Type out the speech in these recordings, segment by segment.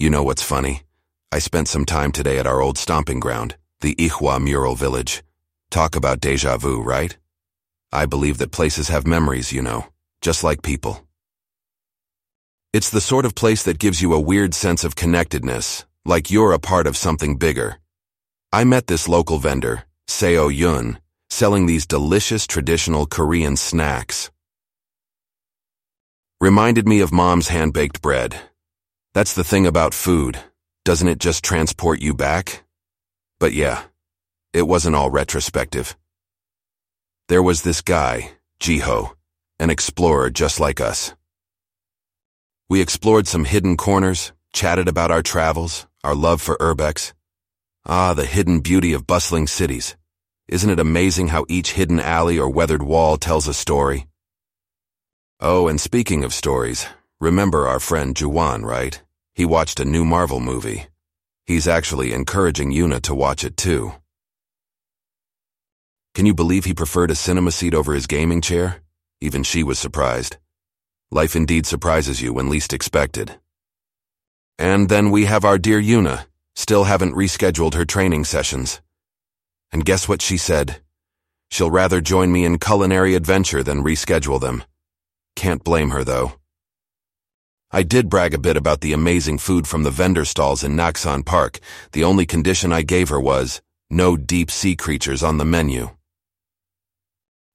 You know what's funny? I spent some time today at our old stomping ground, the Ihwa Mural Village. Talk about deja vu, right? I believe that places have memories, you know, just like people. It's the sort of place that gives you a weird sense of connectedness, like you're a part of something bigger. I met this local vendor, Seo Yun, selling these delicious traditional Korean snacks. Reminded me of mom's hand-baked bread. That's the thing about food. Doesn't it just transport you back? But yeah, it wasn't all retrospective. There was this guy, Jiho, an explorer just like us. We explored some hidden corners, chatted about our travels, our love for urbex. Ah, the hidden beauty of bustling cities. Isn't it amazing how each hidden alley or weathered wall tells a story? Oh, and speaking of stories, remember our friend Juwan, right? He watched a new Marvel movie. He's actually encouraging Yuna to watch it too. Can you believe he preferred a cinema seat over his gaming chair? Even she was surprised. Life indeed surprises you when least expected. And then we have our dear Yuna, still haven't rescheduled her training sessions. And guess what she said? She'll rather join me in culinary adventure than reschedule them. Can't blame her, though. I did brag a bit about the amazing food from the vendor stalls in Naksan Park. The only condition I gave her was, no deep sea creatures on the menu.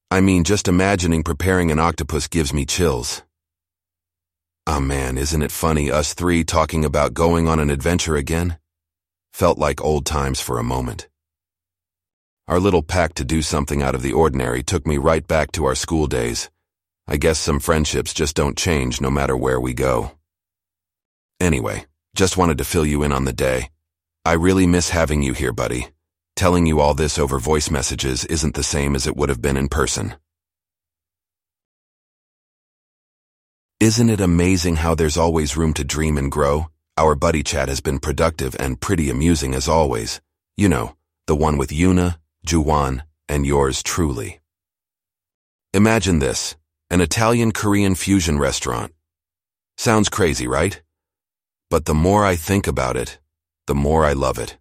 I mean, just imagining preparing an octopus gives me chills. Ah oh man, isn't it funny us three talking about going on an adventure again? Felt like old times for a moment. Our little pact to do something out of the ordinary took me right back to our school days. I guess some friendships just don't change no matter where we go. Anyway, just wanted to fill you in on the day. I really miss having you here, buddy. Telling you all this over voice messages isn't the same as it would have been in person. Isn't it amazing how there's always room to dream and grow? Our buddy chat has been productive and pretty amusing as always. You know, the one with Yuna, Juwan, and yours truly. Imagine this, an Italian-Korean fusion restaurant. Sounds crazy, right? But the more I think about it, the more I love it.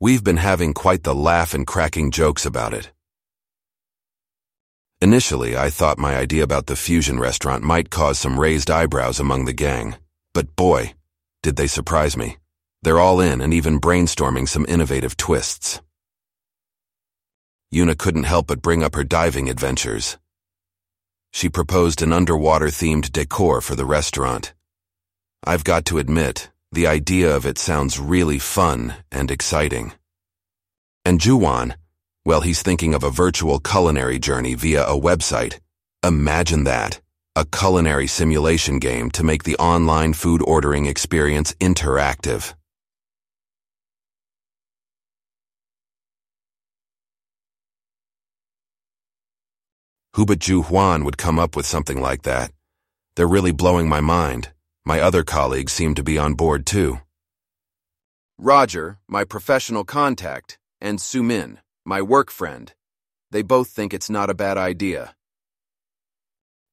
We've been having quite the laugh and cracking jokes about it. Initially, I thought my idea about the fusion restaurant might cause some raised eyebrows among the gang, but boy, did they surprise me. They're all in and even brainstorming some innovative twists. Yuna couldn't help but bring up her diving adventures. She proposed an underwater-themed decor for the restaurant. I've got to admit, the idea of it sounds really fun and exciting. And Juwan, well, he's thinking of a virtual culinary journey via a website. Imagine that. A culinary simulation game to make the online food ordering experience interactive. Who but Juhwan would come up with something like that? They're really blowing my mind. My other colleagues seem to be on board too. Roger, my professional contact, and Sumin, my work friend. They both think it's not a bad idea.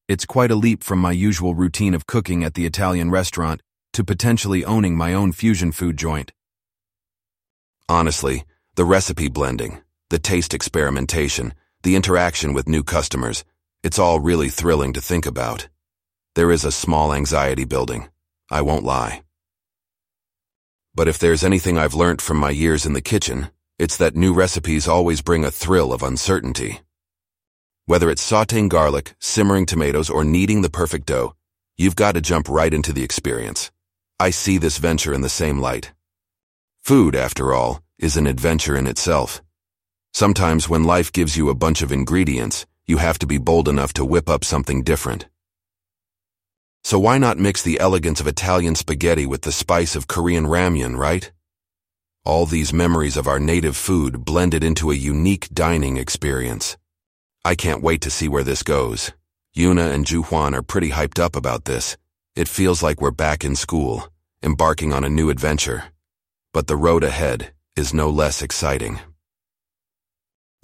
It's quite a leap from my usual routine of cooking at the Italian restaurant to potentially owning my own fusion food joint. Honestly, the recipe blending, the taste experimentation, the interaction with new customers, it's all really thrilling to think about. There is a small anxiety building, I won't lie. But if there's anything I've learnt from my years in the kitchen, it's that new recipes always bring a thrill of uncertainty. Whether it's sauteing garlic, simmering tomatoes, or kneading the perfect dough, you've got to jump right into the experience. I see this venture in the same light. Food, after all, is an adventure in itself. Sometimes when life gives you a bunch of ingredients, you have to be bold enough to whip up something different. So why not mix the elegance of Italian spaghetti with the spice of Korean ramyun, right? All these memories of our native food blended into a unique dining experience. I can't wait to see where this goes. Yuna and Juhwan are pretty hyped up about this. It feels like we're back in school, embarking on a new adventure. But the road ahead is no less exciting.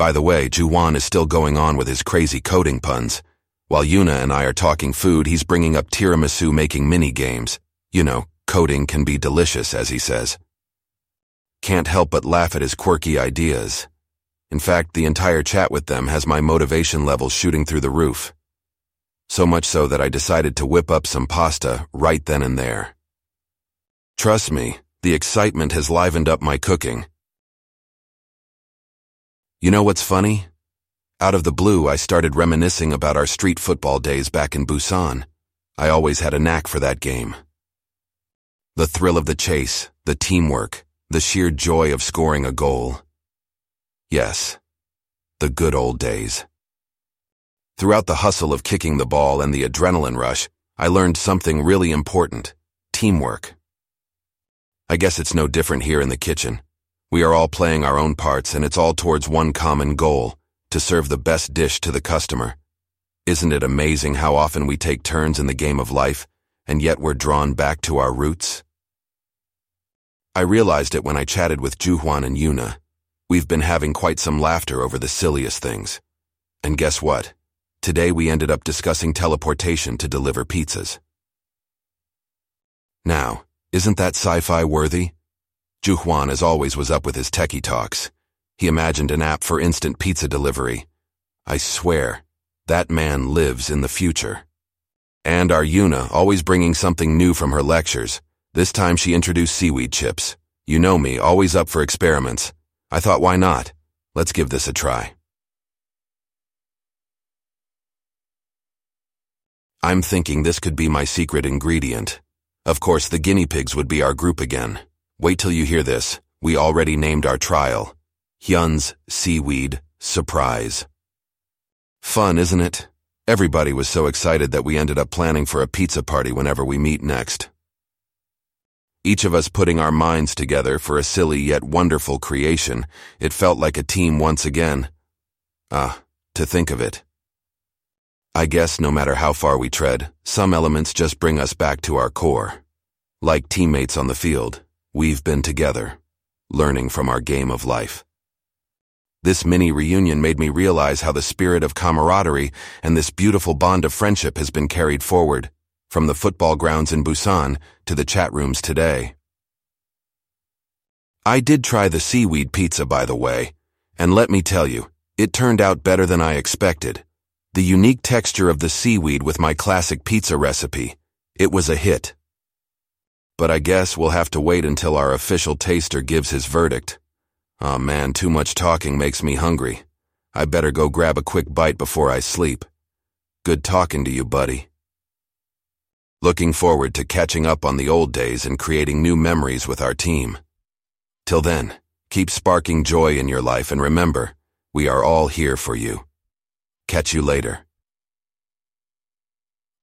By the way, Juwan is still going on with his crazy coding puns. While Yuna and I are talking food, he's bringing up tiramisu making mini games. You know, Coding can be delicious, as he says. Can't help but laugh at his quirky ideas. In fact, the entire chat with them has my motivation levels shooting through the roof. So much so that I decided to whip up some pasta right then and there. Trust me, the excitement has livened up my cooking. You know what's funny? Out of the blue, I started reminiscing about our street football days back in Busan. I always had a knack for that game. The thrill of the chase, the teamwork, the sheer joy of scoring a goal. Yes, the good old days. Throughout the hustle of kicking the ball and the adrenaline rush, I learned something really important teamwork. I guess it's no different here in the kitchen. We are all playing our own parts, and it's all towards one common goal to serve the best dish to the customer. Isn't it amazing how often we take turns in the game of life, and yet we're drawn back to our roots? I realized it when I chatted with Juhwan and Yuna. We've been having quite some laughter over the silliest things. And guess what? Today we ended up discussing teleportation to deliver pizzas. Now, isn't that sci-fi worthy? Juhwan as always was up with his techie talks. He imagined an app for instant pizza delivery. I swear, that man lives in the future. And our Yuna, always bringing something new from her lectures. This time she introduced seaweed chips. You know me, always up for experiments. I thought why not? Let's give this a try. I'm thinking this could be my secret ingredient. Of course, the guinea pigs would be our group again. Wait till you hear this. We already named our trial. Hyun's Seaweed Surprise. Fun, isn't it? Everybody was so excited that we ended up planning for a pizza party whenever we meet next. Each of us putting our minds together for a silly yet wonderful creation, it felt like a team once again. Ah, to think of it. I guess no matter how far we tread, some elements just bring us back to our core. Like teammates on the field, we've been together, learning from our game of life. This mini reunion made me realize how the spirit of camaraderie and this beautiful bond of friendship has been carried forward, from the football grounds in Busan to the chat rooms today. I did try the seaweed pizza, by the way, and let me tell you, it turned out better than I expected. The unique texture of the seaweed with my classic pizza recipe. It was a hit. But I guess we'll have to wait until our official taster gives his verdict. Aw oh man, too much talking makes me hungry. I better go grab a quick bite before I sleep. Good talking to you, buddy. Looking forward to catching up on the old days and creating new memories with our team. Till then, keep sparking joy in your life and remember, we are all here for you. Catch you later.